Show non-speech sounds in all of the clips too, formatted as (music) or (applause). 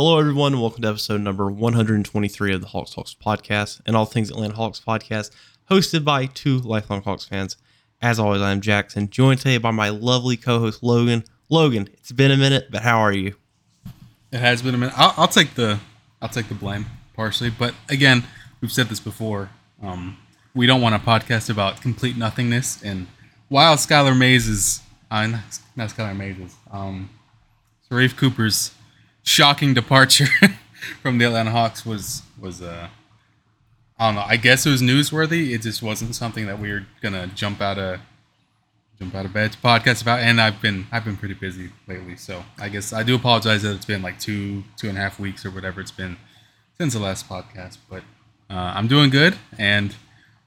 Hello, everyone, welcome to episode number 123 of the HoxTalks podcast and all things Atlanta Hawks podcast, hosted by two lifelong Hawks fans. As always, I'm Jackson, joined today by my lovely co-host Logan. Logan, it's been a minute, but how are you? It has been a minute. I'll, I'll take the I'll take the blame partially, but again, we've said this before. Um, we don't want a podcast about complete nothingness. And while Skylar Mays is uh, not, Skylar Mays um, Sharife Cooper's shocking departure (laughs) from the Atlanta Hawks was was uh I don't know. I guess it was newsworthy. It just wasn't something that we were gonna jump out of jump out of bed to podcast about. And I've been I've been pretty busy lately, so I guess I do apologize that it's been like two two and a half weeks or whatever it's been since the last podcast. But uh, I'm doing good, and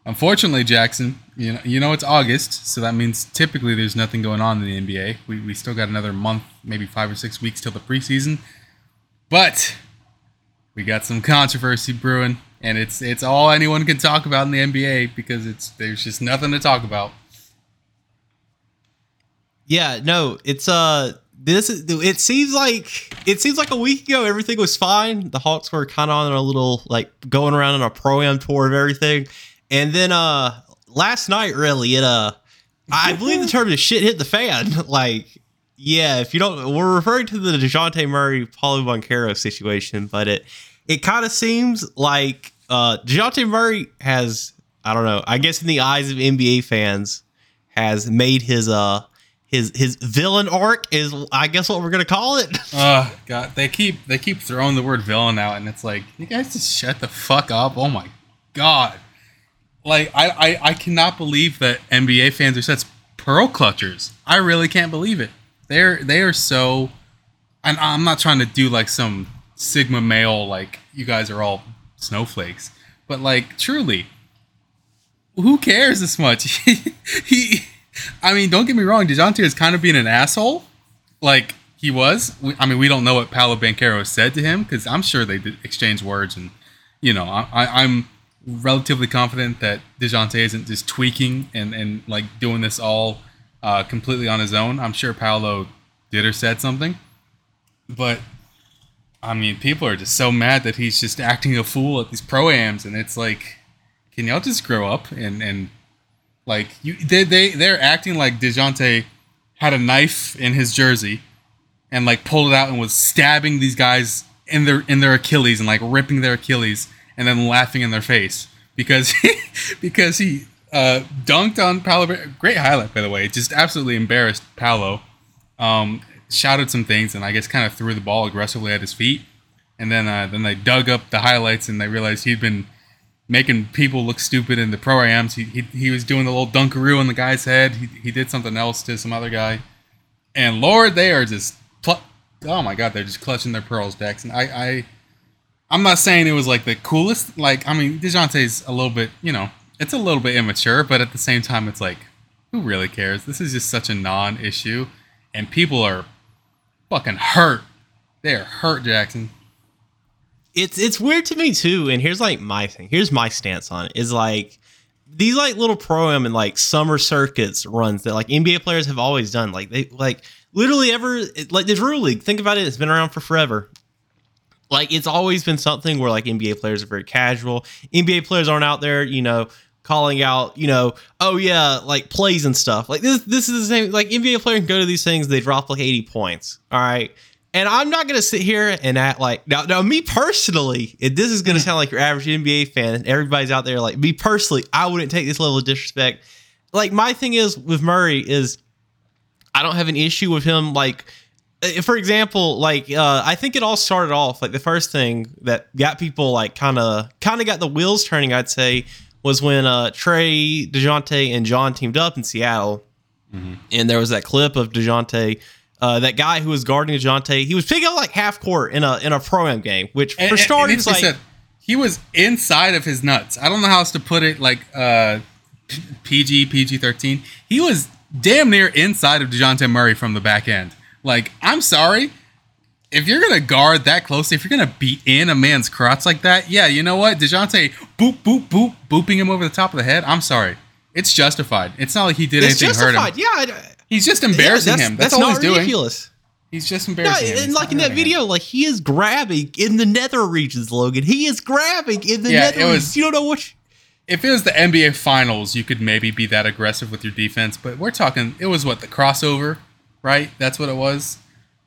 unfortunately, Jackson, you know you know it's August, so that means typically there's nothing going on in the NBA. We we still got another month, maybe five or six weeks till the preseason. But we got some controversy brewing, and it's it's all anyone can talk about in the NBA because it's there's just nothing to talk about. Yeah, no, it's uh this is it seems like it seems like a week ago everything was fine. The Hawks were kind of on a little like going around on a pro am tour of everything. And then uh last night really it uh I believe the term is shit hit the fan. (laughs) like yeah, if you don't we're referring to the DeJounte Murray Paolo Banchero situation, but it it kind of seems like uh DeJounte Murray has I don't know, I guess in the eyes of NBA fans has made his uh his his villain arc is I guess what we're gonna call it. (laughs) Oh god, they keep they keep throwing the word villain out, and it's like you guys just shut the fuck up. Oh my god, like I I, I cannot believe that NBA fans are such pearl clutchers. I really can't believe it. They're they are so. And I'm not trying to do like some sigma male like you guys are all snowflakes, but like truly, who cares this much? (laughs) he I mean, don't get me wrong. Dejounte is kind of being an asshole, like he was. We, I mean, we don't know what Paolo Banchero said to him because I'm sure they did exchange words, and you know, I, am relatively confident that Dejounte isn't just tweaking and and like doing this all uh, completely on his own. I'm sure Paolo did or said something, but I mean, people are just so mad that he's just acting a fool at these proams, and it's like, can y'all just grow up and and like you, they they they're acting like Dejounte had a knife in his jersey, and like pulled it out and was stabbing these guys in their in their Achilles and like ripping their Achilles and then laughing in their face because (laughs) because he uh, dunked on Paolo. Great highlight by the way. Just absolutely embarrassed Paolo. Um, shouted some things and I guess kind of threw the ball aggressively at his feet. And then uh, then they dug up the highlights and they realized he'd been making people look stupid in the pro ams. He, he, he was doing the little dunkaroo on the guy's head. He, he did something else to some other guy. And Lord, they are just pl- oh my god, they're just clutching their pearls, Dex. And I I I'm not saying it was like the coolest. Like I mean, Dejounte's a little bit, you know, it's a little bit immature, but at the same time, it's like who really cares? This is just such a non-issue, and people are fucking hurt. They are hurt, Jackson it's it's weird to me too. And here's like my thing. Here's my stance on it. Is like these like little pro am and like summer circuits runs that like NBA players have always done. Like they like literally ever like the Drew League. Think about it. It's been around for forever. Like it's always been something where like NBA players are very casual. NBA players aren't out there, you know, calling out, you know, oh yeah, like plays and stuff. Like this this is the same like NBA player can go to these things, they drop like 80 points. All right. And I'm not gonna sit here and act like now. Now, me personally, if this is gonna sound like your average NBA fan, and everybody's out there like me personally. I wouldn't take this level of disrespect. Like my thing is with Murray is, I don't have an issue with him. Like, uh, for example, like uh, I think it all started off like the first thing that got people like kind of kind of got the wheels turning. I'd say was when uh, Trae, Dejounte, and John teamed up in Seattle, mm-hmm. and there was that clip of Dejounte uh, that guy who was guarding Dejounte, he was picking up like half court in a in a pro am game, which for and, starters, like said, he was inside of his nuts. I don't know how else to put it. Like uh, PG PG thirteen, he was damn near inside of Dejounte Murray from the back end. Like, I'm sorry. If you're gonna guard that closely, if you're gonna beat in a man's crotch like that, yeah, you know what? DeJounte boop, boop, boop, booping him over the top of the head. I'm sorry. It's justified. It's not like he did it's anything justified. hurt him. Yeah, He's just embarrassing yeah, him. That's, that's all he's doing. ridiculous. He's just No, embarrassing. him. and like in that hurting him. video, like he is grabbing in the nether regions, Logan. He is grabbing in the Yeah, nether was- regions. You don't know what. if it was the NBA Finals, you could maybe be that aggressive with your defense. But we're talking, it was what the CrawsOver, right? That's what it was.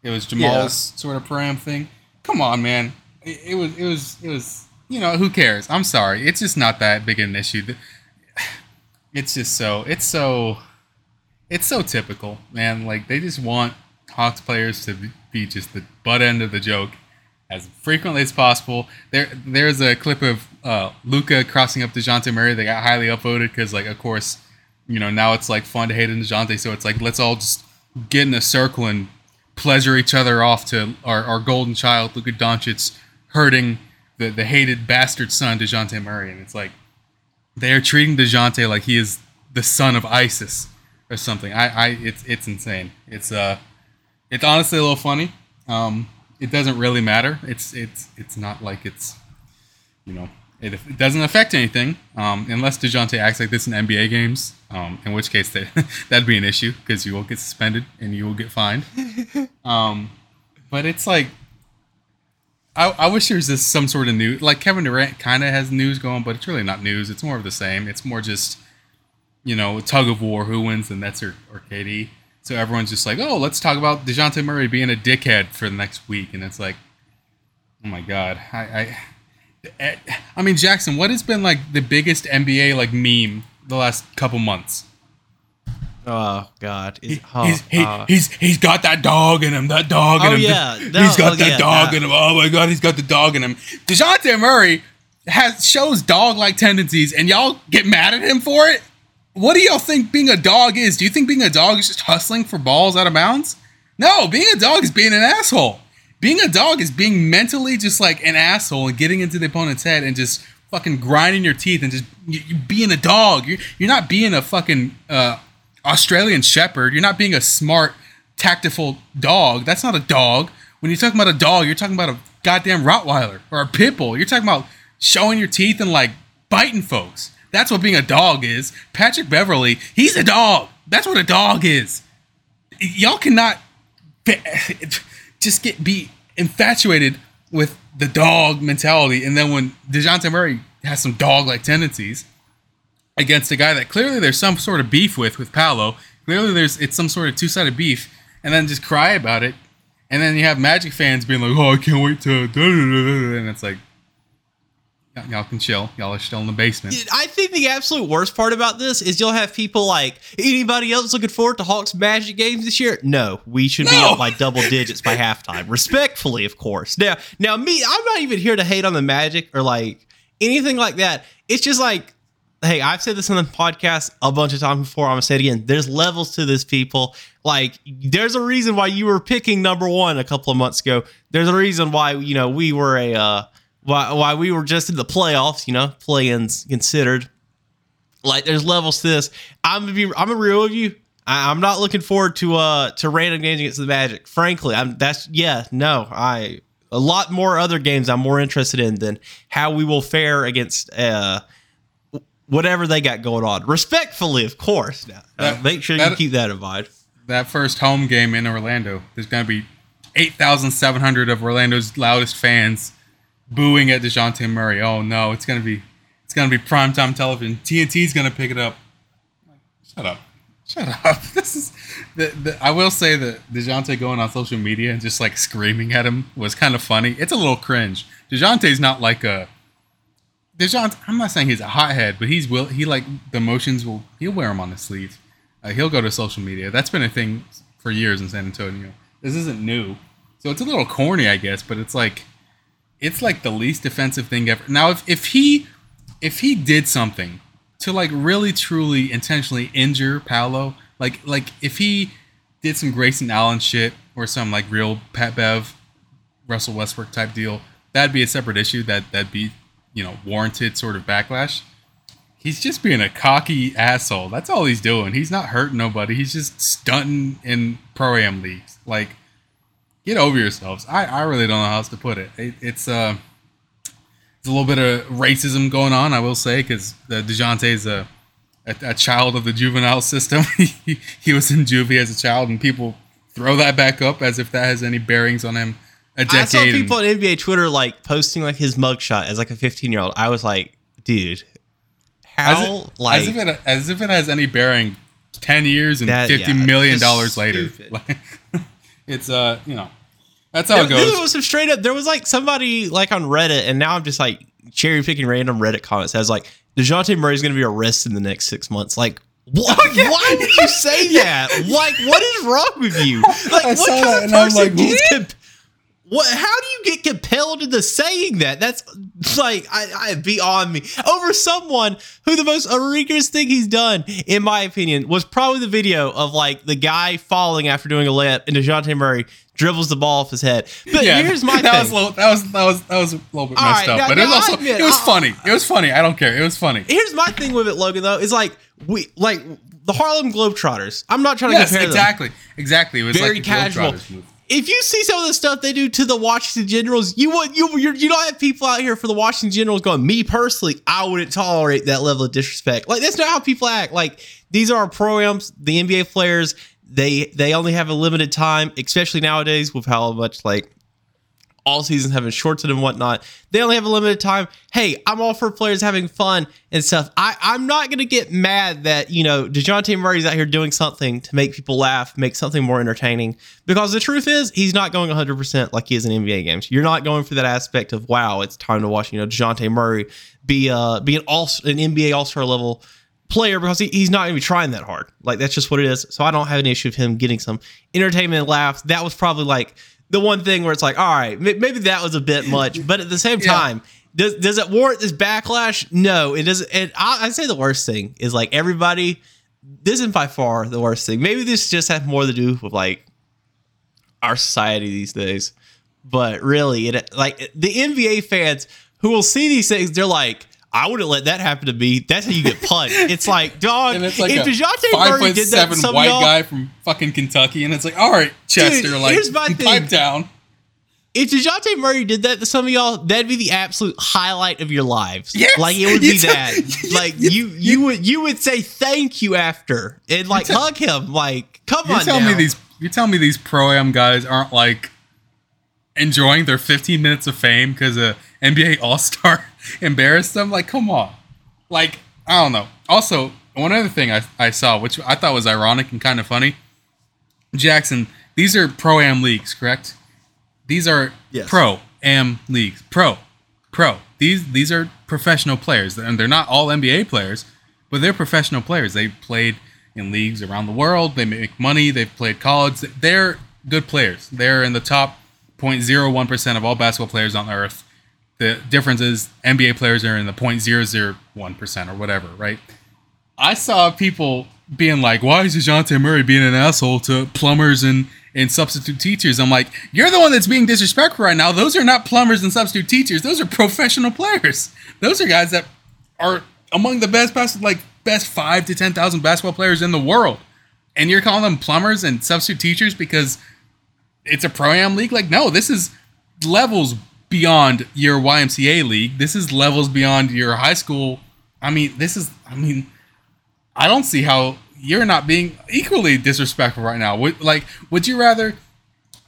It was Jamal's sort of param thing. Come on, man. It, it was, it was, it was. You know, who cares? I'm sorry. It's just not that big of an issue. (sighs) It's just so, it's so, it's so typical, man. Like they just want Hawks players to be just the butt end of the joke as frequently as possible. There, there's a clip of uh, Luka crossing up Dejounte Murray that got highly upvoted because, like, of course, you know now it's like fun to hate Dejounte, so it's like let's all just get in a circle and pleasure each other off to our, our golden child, Luka Doncic, hurting the the hated bastard son Dejounte Murray, and it's like they are treating Dejounte like he is the son of ISIS or something. I, I, it's it's insane. It's uh, it's honestly a little funny. Um, it doesn't really matter. It's it's it's not like it's, you know, it, it doesn't affect anything. Um, unless Dejounte acts like this in NBA games. Um, in which case that (laughs) that'd be an issue because you will get suspended and you will get fined. (laughs) Um, but it's like. I, I wish there was this some sort of news like Kevin Durant kind of has news going, but it's really not news. It's more of the same. It's more just you know, a tug of war, who wins the Nets or, or KD. So everyone's just like, oh, let's talk about DeJounte Murray being a dickhead for the next week. And it's like, oh my God. I, I, I mean, Jackson, what has been like the biggest NBA like meme the last couple months? Oh God, Is- He- oh, he's, he, uh, he's, he's got that dog in him, that dog in Oh, him. yeah. he's got oh, that yeah, dog in him. Oh my God, he's got the dog in him. DeJounte Murray has shows dog like tendencies, and y'all get mad at him for it? What do y'all think being a dog is? Do you think being a dog is just hustling for balls out of bounds? No, being a dog is being an asshole. Being a dog is being mentally just like an asshole and getting into the opponent's head and just fucking grinding your teeth and just you, you being a dog. You're, you're not being a fucking uh, Australian shepherd. You're not being a smart, tactful dog. That's not a dog. When you're talking about a dog, you're talking about a goddamn Rottweiler or a pit bull. You're talking about showing your teeth and like biting folks. That's what being a dog is. Patrick Beverley, he's a dog. That's what a dog is. Y'all cannot (laughs) just get be infatuated with the dog mentality, and then when Dejounte Murray has some dog-like tendencies against a guy that clearly there's some sort of beef with with Paolo, clearly there's it's some sort of two-sided beef, and then just cry about it, and then you have Magic fans being like, "Oh, I can't wait to," (laughs) and it's like, y- y'all can chill. Y'all are still in the basement. I think the absolute worst part about this is you'll have people like anybody else looking forward to Hawks Magic games this year. No, we should be No. up by double digits by halftime, respectfully, of course. Now, now me, I'm not even here to hate on the Magic or like anything like that. It's just like, hey, I've said this on the podcast a bunch of times before. I'm gonna say it again. There's levels to this, people. Like, there's a reason why you were picking number one a couple of months ago. There's a reason why you know we were a. Uh, why, why we were just in the playoffs, you know, play-ins considered. Like there's levels to this. I'm gonna be I'm a real with you. I, I'm not looking forward to uh to random games against the Magic. Frankly, I'm that's yeah, no, I a lot more other games I'm more interested in than how we will fare against uh whatever they got going on. Respectfully, of course. Now, uh, That- make sure you keep that in mind. that first home game in Orlando, there's going to be 8,700 of Orlando's loudest fans booing at DeJounte Murray. Oh no, it's to be it's to be primetime television. TNT's to pick it up. Shut up. Shut up. (laughs) This is the, the I will say that DeJounte going on social media and just like screaming at him was kind of funny. It's a little cringe. DeJounte's not like a DeJounte, I'm not saying he's a hothead, but he's will he like the emotions will he'll wear them on his sleeve. Uh, he'll go to social media. That's been a thing for years in San Antonio. This isn't new, so it's a little corny, I guess. But it's like, it's like the least offensive thing ever. Now, if if he if he did something to like really truly intentionally injure Paolo, like like if he did some Grayson Allen shit or some like real Pat Bev, Russell Westbrook type deal, that'd be a separate issue. That that'd be you know warranted sort of backlash. He's just being a cocky asshole. That's all he's doing. He's not hurting nobody. He's just stunting in pro am leagues. Like, get over yourselves. I, I really don't know how else to put it. it it's uh, it's a little bit of racism going on, I will say, because Dejounte is a, a a child of the juvenile system. (laughs) he, he was in juvie as a child, and people throw that back up as if that has any bearings on him. A decade. I saw and- people on NBA Twitter like posting like his mugshot as like a 15 year old. I was like, dude, as, how it- like as if it as if it has any bearing. Ten years and That- fifty yeah, million dollars later. (laughs) it's uh, you know, that's how it goes. there was some straight up. There was like somebody like on Reddit, and now I'm just like cherry picking random Reddit comments. That was like Dejounte Murray's going to be arrested in the next six months. Like, what? (laughs) Oh, Why did you say that? Like, what is wrong with you? (laughs) Like, I what saw kind that of and I'm person like, gets what? How do you get compelled into saying that? That's like I, I beyond me over someone who the most egregious thing he's done, in my opinion, was probably the video of like the guy falling after doing a layup and Dejounte Murray dribbles the ball off his head. But here's my (laughs) that thing. Was little, that was that was that was a little bit All messed right, up, now- but it was also admit, it was funny. It was funny. I don't care. It was funny. here's my thing with it, Logan. Though is like we like the Harlem Globetrotters. I'm not trying to Yes, compare them. exactly, exactly. It was Very like casual. If you see some of the stuff they do to the Washington Generals, you would you you're, you don't have people out here for the Washington Generals going. Me personally, I wouldn't tolerate that level of disrespect. Like that's not how people act. Like these are pro ams, the NBA players. They they only have a limited time, especially nowadays with how much like all seasons having shortened and whatnot. They only have a limited time. Hey, I'm all for players having fun and stuff. I, I'm not gonna get mad that, you know, DeJounte Murray's out here doing something to make people laugh, make something more entertaining. Because the truth is, he's not going 100% like he is in NBA games. You're not going for that aspect of, wow, it's time to watch, you know, DeJounte Murray be uh be an all an NBA all-star level player because he, he's not going to be trying that hard. Like that's just what it is. So I don't have an issue of him getting some entertainment laughs. That was probably like the one thing where it's like, all right, may- maybe that was a bit much, but at the same Yeah. time, does does it warrant this backlash? No, it doesn't. And I, I say the worst thing is like everybody. This isn't by far the worst thing. Maybe this just has more to do with like our society these days. But really, it like the NBA fans who will see these things, they're like, I wouldn't let that happen to me. That's how you get punched. (laughs) it's like, dog, And it's like if DeJounte Murray did that to seven some white of y'all, guy from fucking Kentucky, and it's like, all right, Chester, Dude, like here's my pipe thing. down. if DeJounte Murray did that to some of y'all, that'd be the absolute highlight of your lives. Yes. like it would be that. (laughs) Like you, you would, you would say thank you after and like tell- hug him. Like, come You on, tell now. me these. You tell me these pro am guys aren't like enjoying their 15 minutes of fame because a NBA All Star embarrassed them. Like, come on. Like, I don't know. Also, one other thing I, I saw, which I thought was ironic and kind of funny. Jackson, these are pro am leagues, correct? These are Yes. pro am leagues. Pro, pro. These these are professional players, and they're not all NBA players, but they're professional players. They played in leagues around the world. They make money. They've played college. They're good players. They're in the top 0.01 percent of all basketball players on earth. The difference is NBA players are in the 0.001 percent or whatever, right? I saw people being like, "Why is Dejounte Murray being an asshole to plumbers and and substitute teachers?" I'm like, "You're the one that's being disrespectful right now. Those are not plumbers and substitute teachers. Those are professional players. Those are guys that are among the best bas- like best five to ten thousand basketball players in the world, and you're calling them plumbers and substitute teachers because it's a pro am league. Like, no, this is levels beyond your YMCA league. This is levels beyond your high school. I mean, this is. I mean, I don't see how you're not being equally disrespectful right now. Would like, would you rather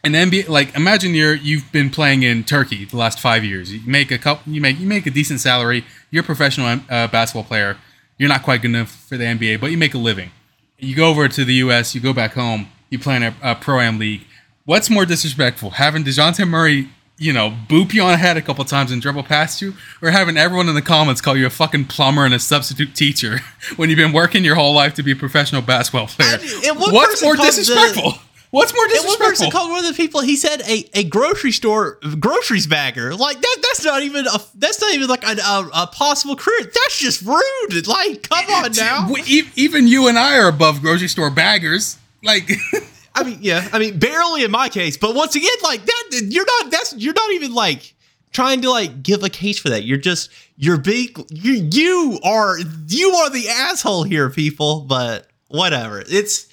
an NBA like imagine you're you've been playing in Turkey the last five years. You make a couple, you make you make a decent salary. You're a professional uh, basketball player. You're not quite good enough for the NBA, but you make a living. You go over to the U.S. You go back home. You play in a, a pro am league. What's more disrespectful, having Dejounte Murray, you know, boop you on the head a couple times and dribble past you, or having everyone in the comments call you a fucking plumber and a substitute teacher (laughs) when you've been working your whole life to be a professional basketball player? I- and one What's more called the- disrespectful? What's more disrespectful? one person called one of the people. He said a, a grocery store groceries bagger. Like that. That's not even a. That's not even like a, a, a possible career. That's just rude. Like, come on (laughs) now. Even you and I are above grocery store baggers. Like, (laughs) I mean, yeah. I mean, barely in my case. But once again, like that, you're not. That's you're not even like trying to like give a case for that. You're just you're big. You you are you are the asshole here, people. But whatever. It's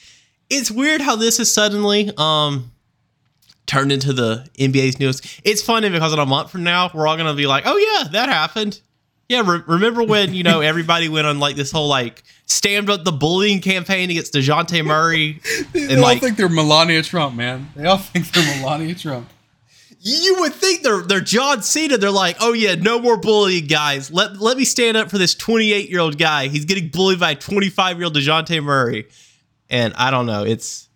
it's weird how this is suddenly um turned into the NBA's newest. It's funny because in a month from now, we're all gonna be like, oh yeah, that happened. yeah, re- remember when you know everybody went on like this whole like stand up the bullying campaign against Dejounte Murray, (laughs) They and all like think they're Melania Trump, man. They all think they're Melania Trump. you would think they're they're John Cena. They're like, oh yeah, no more bullying, guys. Let let me stand up for this 28 year old guy. He's getting bullied by 25 year old Dejounte Murray, and I don't know. It's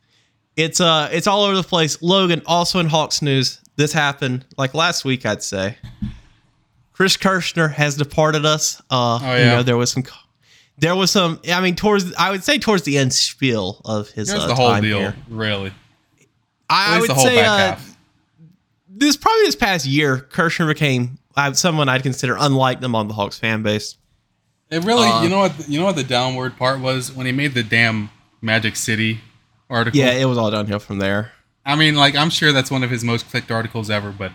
it's uh it's all over the place. Logan, also in Hawks news, this happened like last week, I'd say. Chris Kirschner has departed us. Uh, Oh, you yeah. know there was some. There was some. I mean, towards I would say towards the end spiel of his Here's uh, the whole deal, here. really. I, I would the say back uh, this probably this past year, Kirschner became uh, someone I'd consider unlike them on the Hawks fan base. It really, uh, you know what? You know what the downward part was when he made the damn Magic City article. Yeah, it was all downhill from there. I mean, like I'm sure that's one of his most clicked articles ever, but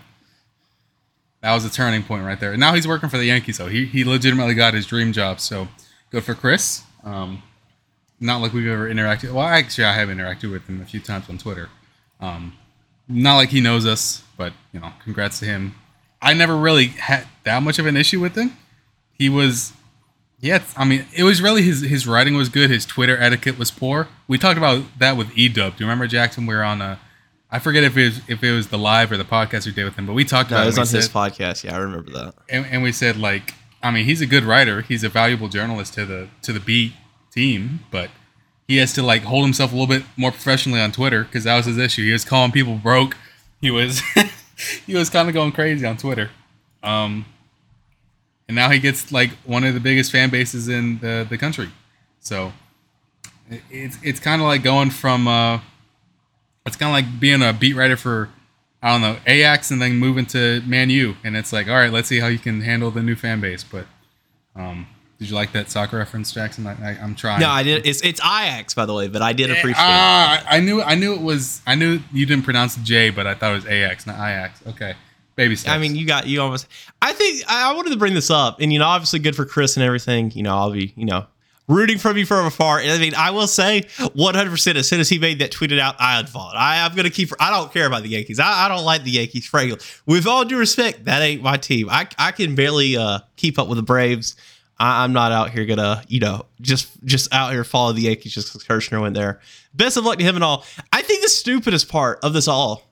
that was a turning point right there. And Now he's working for the Yankees, so he he legitimately got his dream job. So good for Chris. Um, not like we've ever interacted. Well, actually, I have interacted with him a few times on Twitter. Um, not like he knows us, but you know, congrats to him. I never really had that much of an issue with him. He was, yeah. I mean, it was really his his writing was good. His Twitter etiquette was poor. We talked about that with Edub. Do you remember Jackson? We were on a, I forget if it was if it was the live or the podcast we did with him, but we talked No, about it was on We his podcast. Yeah, I remember that. and, and we said like I mean he's a good writer. He's a valuable journalist to the to the beat team but he has to like hold himself a little bit more professionally on Twitter because that was his issue. He was calling people broke. He was (laughs) he was kind of going crazy on Twitter. Um and now he gets like one of the biggest fan bases in the the country. So it- it's it's kind of like going from uh it's kind of like being a beat writer for I don't know Ajax and then moving to Man U, and it's like, all right, let's see how you can handle the new fan base. But um, did you like that soccer reference, Jackson? I, I, I'm trying. No, I did. It's it's Ajax, by the way, but I did appreciate. it. Ah, I I knew I knew it was I knew you didn't pronounce the J, but I thought it was Ajax, not Ajax. Okay, baby steps. I mean, you got you almost. I think I I wanted to bring this up, and you know, obviously good for Chris and everything. You know, I'll be you know rooting from you from afar. And I mean, I will say 100. percent As soon as he made that tweeted out, I unfollowed. I, I'm gonna keep. I don't care about the Yankees. I, I don't like the Yankees. Frankly, with all due respect, that ain't my team. I I can barely uh, keep up with the Braves. I, I'm not out here gonna you know just just out here follow the Yankees just because Kirschner went there. Best of luck to him and all. I think the stupidest part of this all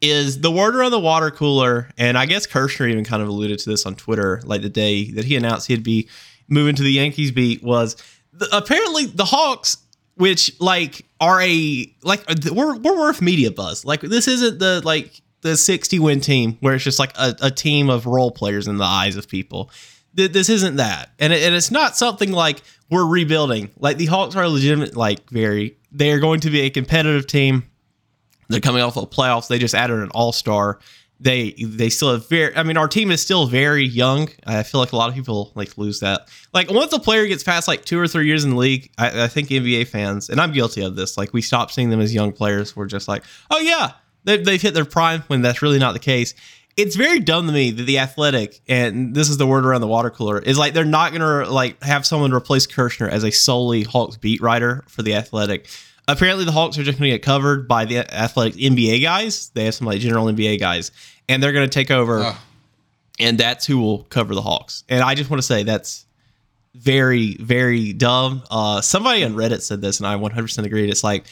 is the word around the water cooler, and I guess Kirschner even kind of alluded to this on Twitter, like the day that he announced he'd be moving to the Yankees beat was the, apparently the Hawks, which like are a like uh, we're we're worth media buzz. Like this isn't the like the 60 win team where it's just like a, a team of role players in the eyes of people. Th- This isn't that, and it, and it's not something like we're rebuilding. Like the Hawks are legitimate, like very. They are going to be a competitive team. They're coming off of playoffs. They just added an all star. They they still have very. I mean, our team is still very young. I feel like a lot of people like lose that. Like once a player gets past like two or three years in the league, I, I think NBA fans and I'm guilty of this. Like we stop seeing them as young players. We're just like, oh yeah, they've, they've hit their prime when that's really not the case. It's very dumb to me that the athletic and this is the word around the water cooler is like they're not gonna like have someone replace Kirschner as a solely Hawks beat writer for the athletic apparently the Hawks are just going to get covered by the athletic NBA guys. They have some like general NBA guys, and they're going to take over, Ugh. and that's who will cover the Hawks. And I just want to say that's very, very dumb. Uh, somebody on Reddit said this, and I 100% agreed. It's like,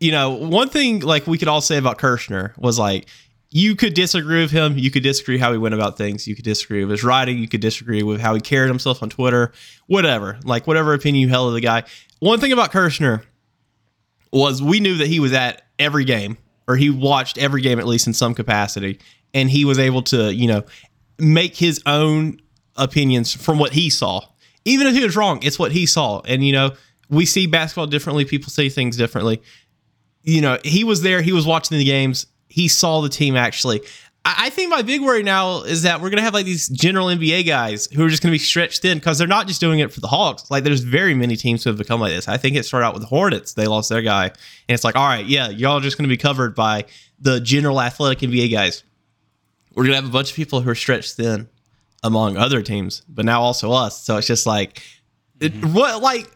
you know, one thing like we could all say about Kirschner was like, you could disagree with him. You could disagree how he went about things. You could disagree with his writing. You could disagree with how he carried himself on Twitter. Whatever, like whatever opinion you held of the guy. One thing about Kirschner was we knew that he was at every game or he watched every game at least in some capacity and he was able to you know make his own opinions from what he saw. Even if he was wrong it's what he saw. And you know we see basketball differently. People say things differently. You know he was there. He was watching the games. He saw the team actually I think my big worry now is that we're gonna have like these general NBA guys who are just gonna be stretched thin because they're not just doing it for the Hawks. Like there's very many teams who have become like this. I think it started out with the Hornets. They lost their guy, and it's like, all right, yeah, y'all are just gonna be covered by the general athletic NBA guys. We're gonna have a bunch of people who are stretched thin among other teams, but now also us. So it's just like, it, mm-hmm. what like.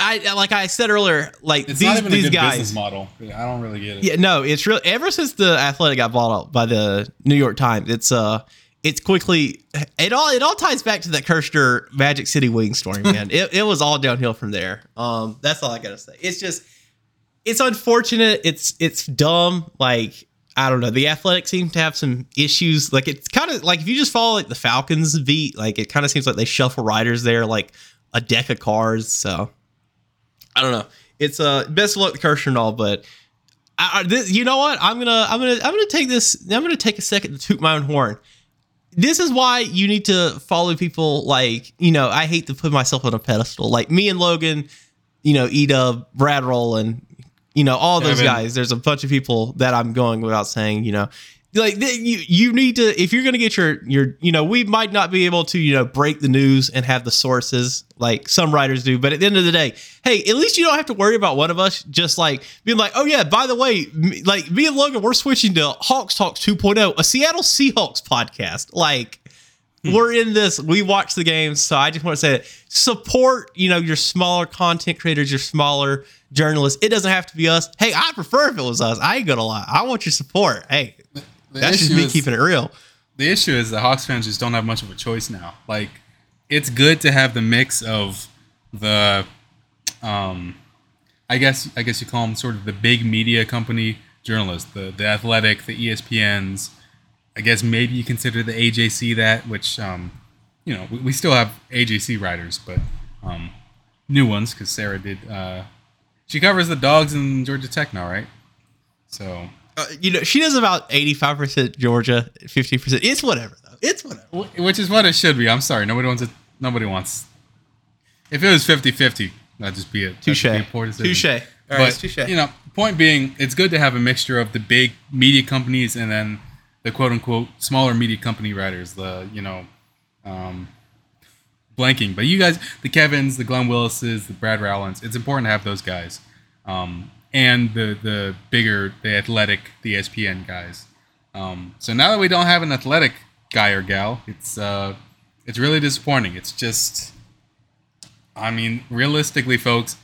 I like I said earlier, like it's these these guys. business model. I don't really get it. Yeah, no, it's real. Ever since the Athletic got bought out by the New York Times, it's uh, it's quickly it all it all ties back to that Kirschner Magic City wing story, man. (laughs) it, it was all downhill from there. Um, that's all I gotta say. It's just it's unfortunate. It's it's dumb. Like I don't know. The Athletics seem to have some issues. Like it's kind of like if you just follow like the Falcons beat, like it kind of seems like they shuffle riders there like a deck of cards. So I don't know. It's uh best of luck to Kirschner and all, but I, I, this, you know what? I'm gonna I'm gonna I'm gonna take this. I'm gonna take a second to toot my own horn. This is why you need to follow people like you know. I hate to put myself on a pedestal. Like me and Logan, you know, Eda, Brad Rowland, you know, all those Kevin. guys. There's a bunch of people that I'm going without saying. You know, like you you need to if you're gonna get your your you know we might not be able to you know break the news and have the sources like some writers do but at the end of the day hey at least you don't have to worry about one of us just like being like oh yeah by the way m- like me and logan we're switching to hawks talks 2.0 a seattle seahawks podcast. Like hmm. we're in this we watch the games so i just want to say that support you know your smaller content creators your smaller journalists. It doesn't have to be us. Hey i prefer if it was us. I ain't gonna lie. I want your support. Hey The that's just me is- keeping it real the issue is the Hawks fans just don't have much of a choice now. Like, it's good to have the mix of the, um, I guess I guess you call them sort of the big media company journalists, the the Athletic, the ESPNs. I guess maybe you consider the AJC that, which um, you know, we, we still have AJC writers, but um, new ones because Sarah did. Uh, she covers the dogs in Georgia Tech now, right? So Uh, you know, she does about 85% Georgia, 50%. It's whatever, though. It's whatever. Wh- Which is what it should be. I'm sorry. Nobody wants it. Nobody wants. If it was 50 50, that'd just be Touche. a. Touche. All But, right, touche. you know, point being, it's good to have a mixture of the big media companies and then the quote unquote smaller media company writers, the, you know, um, blanking. But you guys, the Kevins, the Glenn Willises, the Brad Rowlands, it's important to have those guys. Um, and the, the bigger, the athletic, the ESPN guys. Um, so now that we don't have an athletic guy or gal, it's uh, it's really disappointing. It's just, I mean, realistically, folks,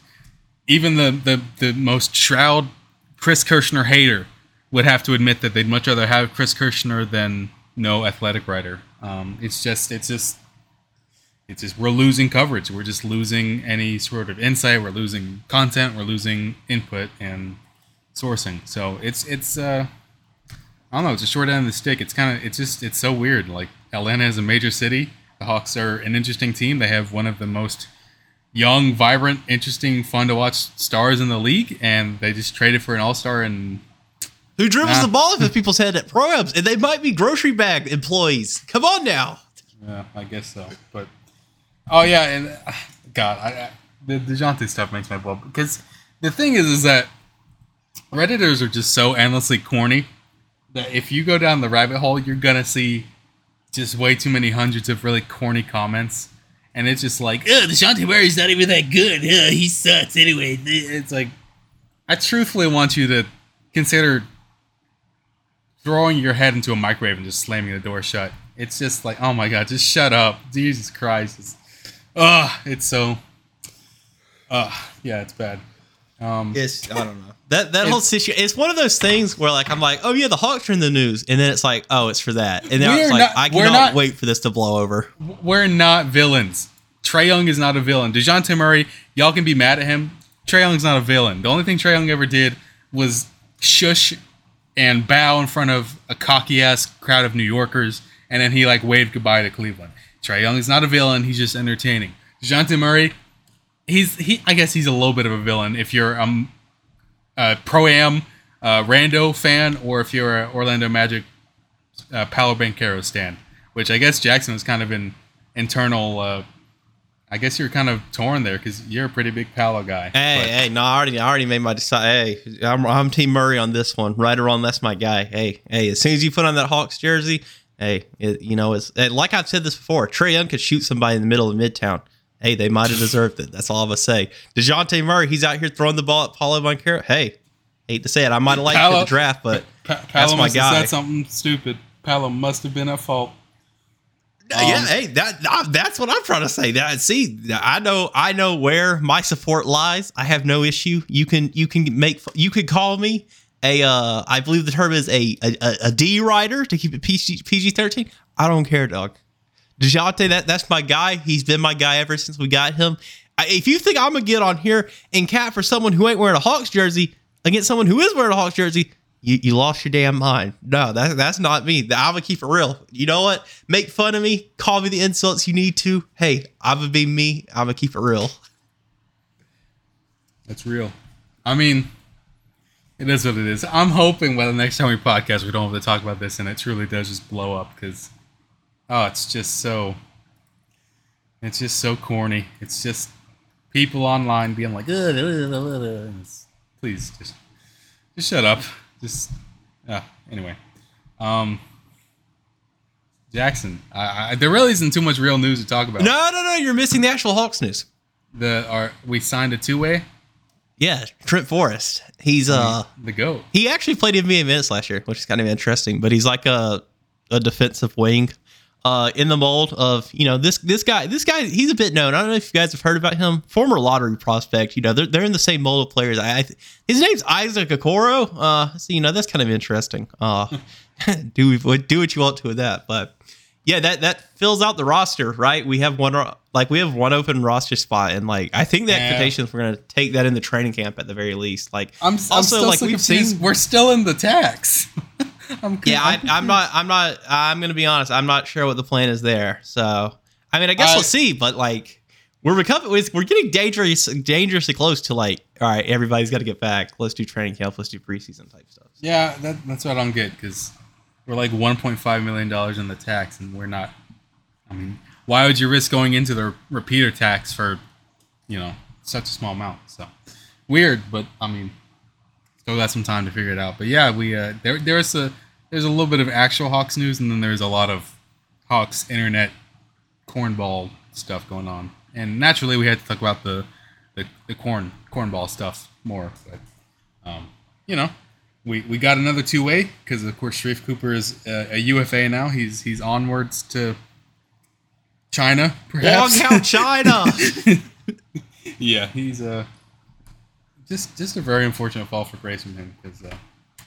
even the the, the most shroud Chris Kirschner hater would have to admit that they'd much rather have Chris Kirschner than no athletic writer. Um, it's just, it's just, it's just we're losing coverage. We're just losing any sort of insight. We're losing content. We're losing input and sourcing. So it's it's uh, I don't know. It's a short end of the stick. It's kind of it's just it's so weird. Like Atlanta is a major city. The Hawks are an interesting team. They have one of the most young, vibrant, interesting, fun to watch stars in the league, and they just traded for an all star and Who dribbles Nah. the ball if people's head at programs? And they might be grocery bag employees. Come on now. Yeah, I guess so. But oh yeah, and (sighs) God, I, I, the Dejounte stuff makes my blood because the thing is, is that redditors are just so endlessly corny that if you go down the rabbit hole, you're gonna see just way too many hundreds of really corny comments, and it's just like, ugh, Dejounte Murray's not even that good. Ugh, he sucks anyway. It's like, I truthfully want you to consider throwing your head into a microwave and just slamming the door shut. It's just like, oh my god, just shut up. Jesus Christ. It's, ugh, it's so. Ugh, yeah, it's bad. Um, It's I don't know. That that whole situation. It's one of those things where like I'm like, oh yeah, the Hawks are in the news, and then it's like, oh, it's for that, and then it's like, not- I cannot not- wait for this to blow over. we're not villains. Trae Young is not a villain. Dejounte Murray, y'all can be mad at him. Trae Young's not a villain. The only thing Trae Young ever did was shush and bow in front of a cocky ass crowd of New Yorkers, and then he like waved goodbye to Cleveland. Trae Young is not a villain. He's just entertaining. Dejounte Murray, he's he. I guess he's a little bit of a villain if you're um, a pro am uh, Rando fan or if you're a Orlando Magic uh, Paolo Banchero stand, which I guess Jackson was kind of an internal. Uh, I guess you're kind of torn there because you're a pretty big Paolo guy. Hey, But- hey, no, I already, I already made my decide. Hey, I'm, I'm Team Murray on this one. Right or wrong, that's my guy. Hey, hey, as soon as you put on that Hawks jersey, hey, it, you know, it's like I've said this before. Trae Young could shoot somebody in the middle of Midtown. Hey, they might have deserved it. That's all I'm gonna say. Dejounte Murray, he's out here throwing the ball at Paolo Banchero. Hey, hate to say it, I might have liked Paolo- the draft, but (laughs) Pa- that's Paolo my must have guy. said something stupid. Paolo must have been at fault. yeah, Um, hey, that I- that's what I'm trying to say. That see, I know, I know where my support lies. I have no issue. You can, you can make, you could call me a, uh, I believe the term is a a, a D writer to keep it PG PG thirteen. I don't care, dog. Dejounte, that that's my guy. He's been my guy ever since we got him. I, if you think I'm gonna get on here and cap for someone who ain't wearing a Hawks jersey against someone who is wearing a Hawks jersey, you, you lost your damn mind. No, that, that's not me. I'm gonna keep it real. You know what? Make fun of me, call me the insults you need to. Hey, I'm gonna be me. I'm gonna keep it real. That's real. I mean, it is what it is. I'm hoping by the next time we podcast, we don't have to talk about this, and it truly does just blow up because, oh, it's just so, it's just so corny. It's just people online being like, "Ugh, ugh, ugh, ugh," please just, just shut up. Just, yeah. Anyway, um, Jackson, I, I, there really isn't too much real news to talk about. No, no, no. You're missing the actual Hawks news. The are we signed a two way. Yeah, Trent Forrest. He's uh The goat. he actually played NBA minutes last year, which is kind of interesting. But he's like a a defensive wing, uh, in the mold of you know this this guy this guy he's a bit known. I don't know if you guys have heard about him. Former lottery prospect. You know they're they're in the same mold of players. I, I th- his name's Isaac Okoro. Uh, so you know that's kind of interesting. Uh, (laughs) do do what you want to with that, but yeah, that that fills out the roster, right? We have one like we have one open roster spot, and like I think the Yeah. expectation is we're gonna take that in the training camp at the very least. Like I'm, I'm also still like so we've confused. seen We're still in the tax. (laughs) I'm yeah, I, I'm I'm not. I'm not. I'm gonna be honest. I'm not sure what the plan is there. So, I mean, I guess I- we'll see. But like, we're recovering. We're getting dangerous, dangerously close to like. All right, everybody's got to get back. Let's do training camp. Let's do preseason type stuff. Yeah, that, that's what I don't get because we're like 1.5 million dollars in the tax, and we're not. I mean, why would you risk going into the repeater tax for, you know, such a small amount? So weird, but I mean, still got some time to figure it out. But yeah, we uh, there there's a there's a little bit of actual Hawks news, and then there's a lot of Hawks internet cornball stuff going on. And naturally, we had to talk about the the, the corn cornball stuff more. But um, you know, we we got another two way because of course Sharife Cooper is a, a UFA now. He's he's onwards to China, perhaps. Long out China. (laughs) yeah, he's uh just just a very unfortunate fall for grace from him because uh,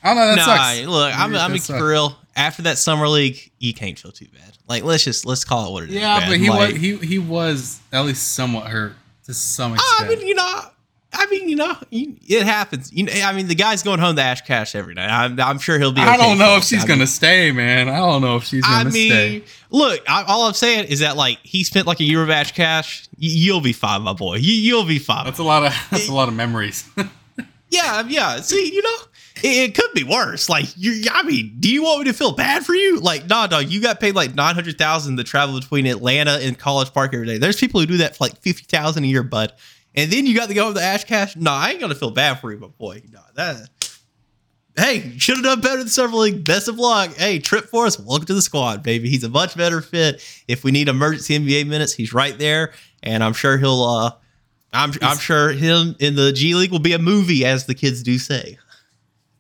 I don't know that nah, sucks. look, I'm. I'm sucks. real. After that summer league, you can't feel too bad. Like, let's just let's call it what it is. Yeah, but he Like, was he he was at least somewhat hurt to some extent. I mean, you know, I mean, you know, it happens. You know, I mean, the guy's going home to Ash Cash every night. I'm, I'm sure he'll be. I don't know if she's I gonna stay, man. I don't know if she's gonna I mean, stay. look, I, all I'm saying is that like he spent like a year of Ash Cash. Y- you'll be fine, my boy. You, you'll be fine. That's a lot of (laughs) that's a lot of memories. (laughs) yeah, yeah. See, you know, it, it could be worse. Like, you, I mean, do you want me to feel bad for you? Like, nah, dog. You got paid like nine hundred thousand to travel between Atlanta and College Park every day. There's people who do that for like fifty thousand a year, bud. And then you got to go with the Ash Cash. No, I ain't gonna feel bad for you, but boy. No, that. Hey, should have done better than Summer League. Best of luck. Hey, Trent Forrest, welcome to the squad, baby. He's a much better fit. If we need emergency NBA minutes, he's right there, and I'm sure he'll. uh I'm I'm sure him in the G League will be a movie, as the kids do say.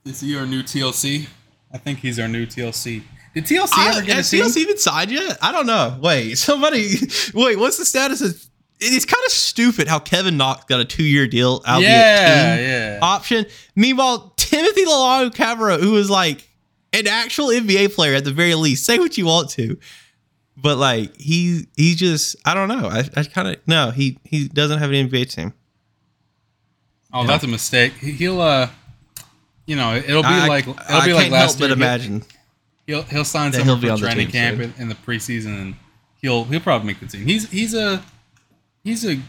Is he our new TLC? I think he's our new TLC. Did TLC I, ever get a has team? TLC even signed yet? I don't know. Wait, (laughs) somebody. Wait, what's the status of? It's kind of stupid how Kevin Knox got a two-year deal out Yeah, team yeah. option. Meanwhile, Timothé Luwawu-Cabarrot, who is like an actual NBA player at the very least, say what you want to, but like he he just I don't know. I, I kind of no he he doesn't have an NBA team. Oh, that's a mistake. He- He'll uh, you know, it'll be I, like it'll I be like can't last help but year. imagine. He'll he'll sign that somewhere he'll be for training camp soon. in, in the preseason, and he'll he'll probably make the team. He's he's a he's a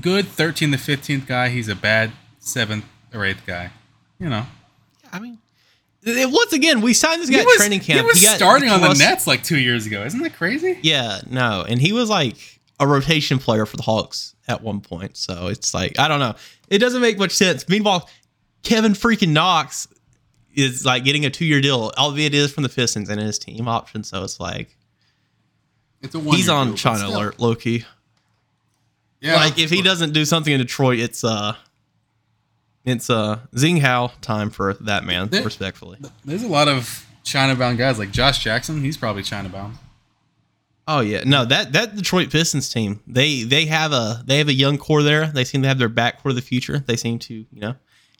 good 13th to 15th guy. He's a bad seventh or eighth guy. You know, I mean, once again, we signed this guy at training camp. He was got starting on the Nets like two years ago. Isn't that crazy? Yeah, no, and he was like a rotation player for the Hawks at one point. So it's like I don't know. It doesn't make much sense. Meanwhile, Kevin freaking Knox is like getting a two-year deal, albeit it is from the Pistons and his team option. So it's like It's a he's one-year on China alert, low key. Yeah, like if he doesn't do something in Detroit, it's uh, it's uh Zing Hao time for that man. There- respectfully. There's a lot of China-bound guys like Josh Jackson. He's probably China-bound. Oh yeah, no that that Detroit Pistons team they they have a they have a young core there. They seem to have their back for the future. They seem to you know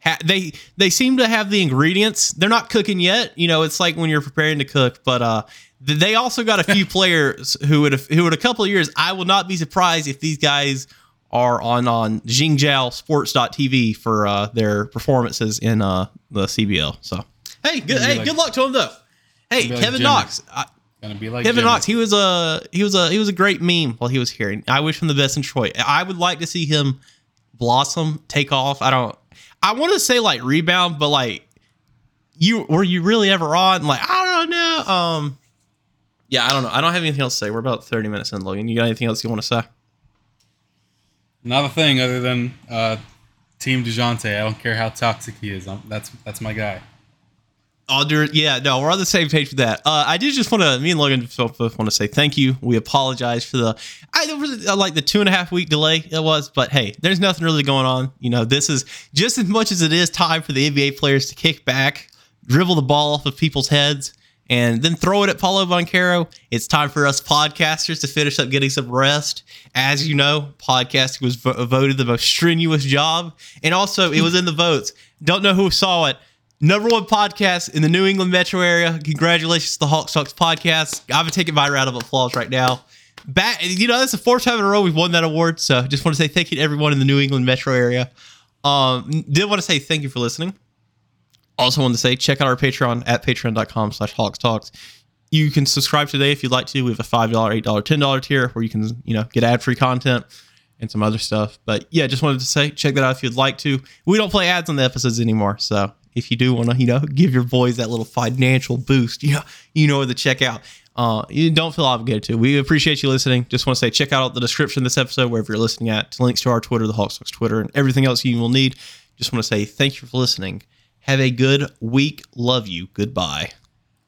ha- they they seem to have the ingredients. They're not cooking yet. You know, it's like when you're preparing to cook, but uh they also got a few (laughs) players who would who in a couple of years I will not be surprised if these guys are on on Jingjiao Sports.tv for uh, their performances in uh, the CBL. So hey, good hey, like, good luck to them though. Hey, Kevin like Knox. I, gonna be like Kevin Jimmy. Knox. He was a he was a he was a great meme while he was here. I wish him the best in Troy. I would like to see him blossom, take off. I don't. I want to say like rebound, but like you were you really ever on? Like I don't know. Um, yeah, I don't know. I don't have anything else to say. We're about thirty minutes in, Logan. You got anything else you want to say? Not a thing other than uh, Team Dejounte. I don't care how toxic he is. I'm, that's that's my guy. Yeah, no, we're on the same page with that. Uh, I did just want to, me and Logan both want to say thank you. We apologize for the, I uh, like the two and a half week delay it was, but hey, there's nothing really going on. You know, this is just as much as it is time for the NBA players to kick back, dribble the ball off of people's heads, and then throw it at Paolo Banchero. It's time for us podcasters to finish up getting some rest. As you know, podcasting was vo- voted the most strenuous job, and also it was in the votes. Don't know who saw it. Number one podcast in the New England metro area. Congratulations to the HoxTalks podcast. I'm taking my round of applause right now. Back, you know, that's the fourth time in a row we've won that award. So just want to say thank you to everyone in the New England metro area. Um, did want to say thank you for listening. Also wanted to say check out our Patreon at patreon.com slash HoxTalks. You can subscribe today if you'd like to. We have a $5, $8, $10 tier where you can, you know, get ad-free content and some other stuff. But yeah, just wanted to say check that out if you'd like to. We don't play ads on the episodes anymore. So if you do want to, you know, give your boys that little financial boost, you know, you know where to check out. Uh, you don't feel obligated to. We appreciate you listening. Just want to say, check out the description of this episode, wherever you're listening at, links to our Twitter, the Hawks Twitter, and everything else you will need. Just want to say thank you for listening have a good week. Love you. Goodbye.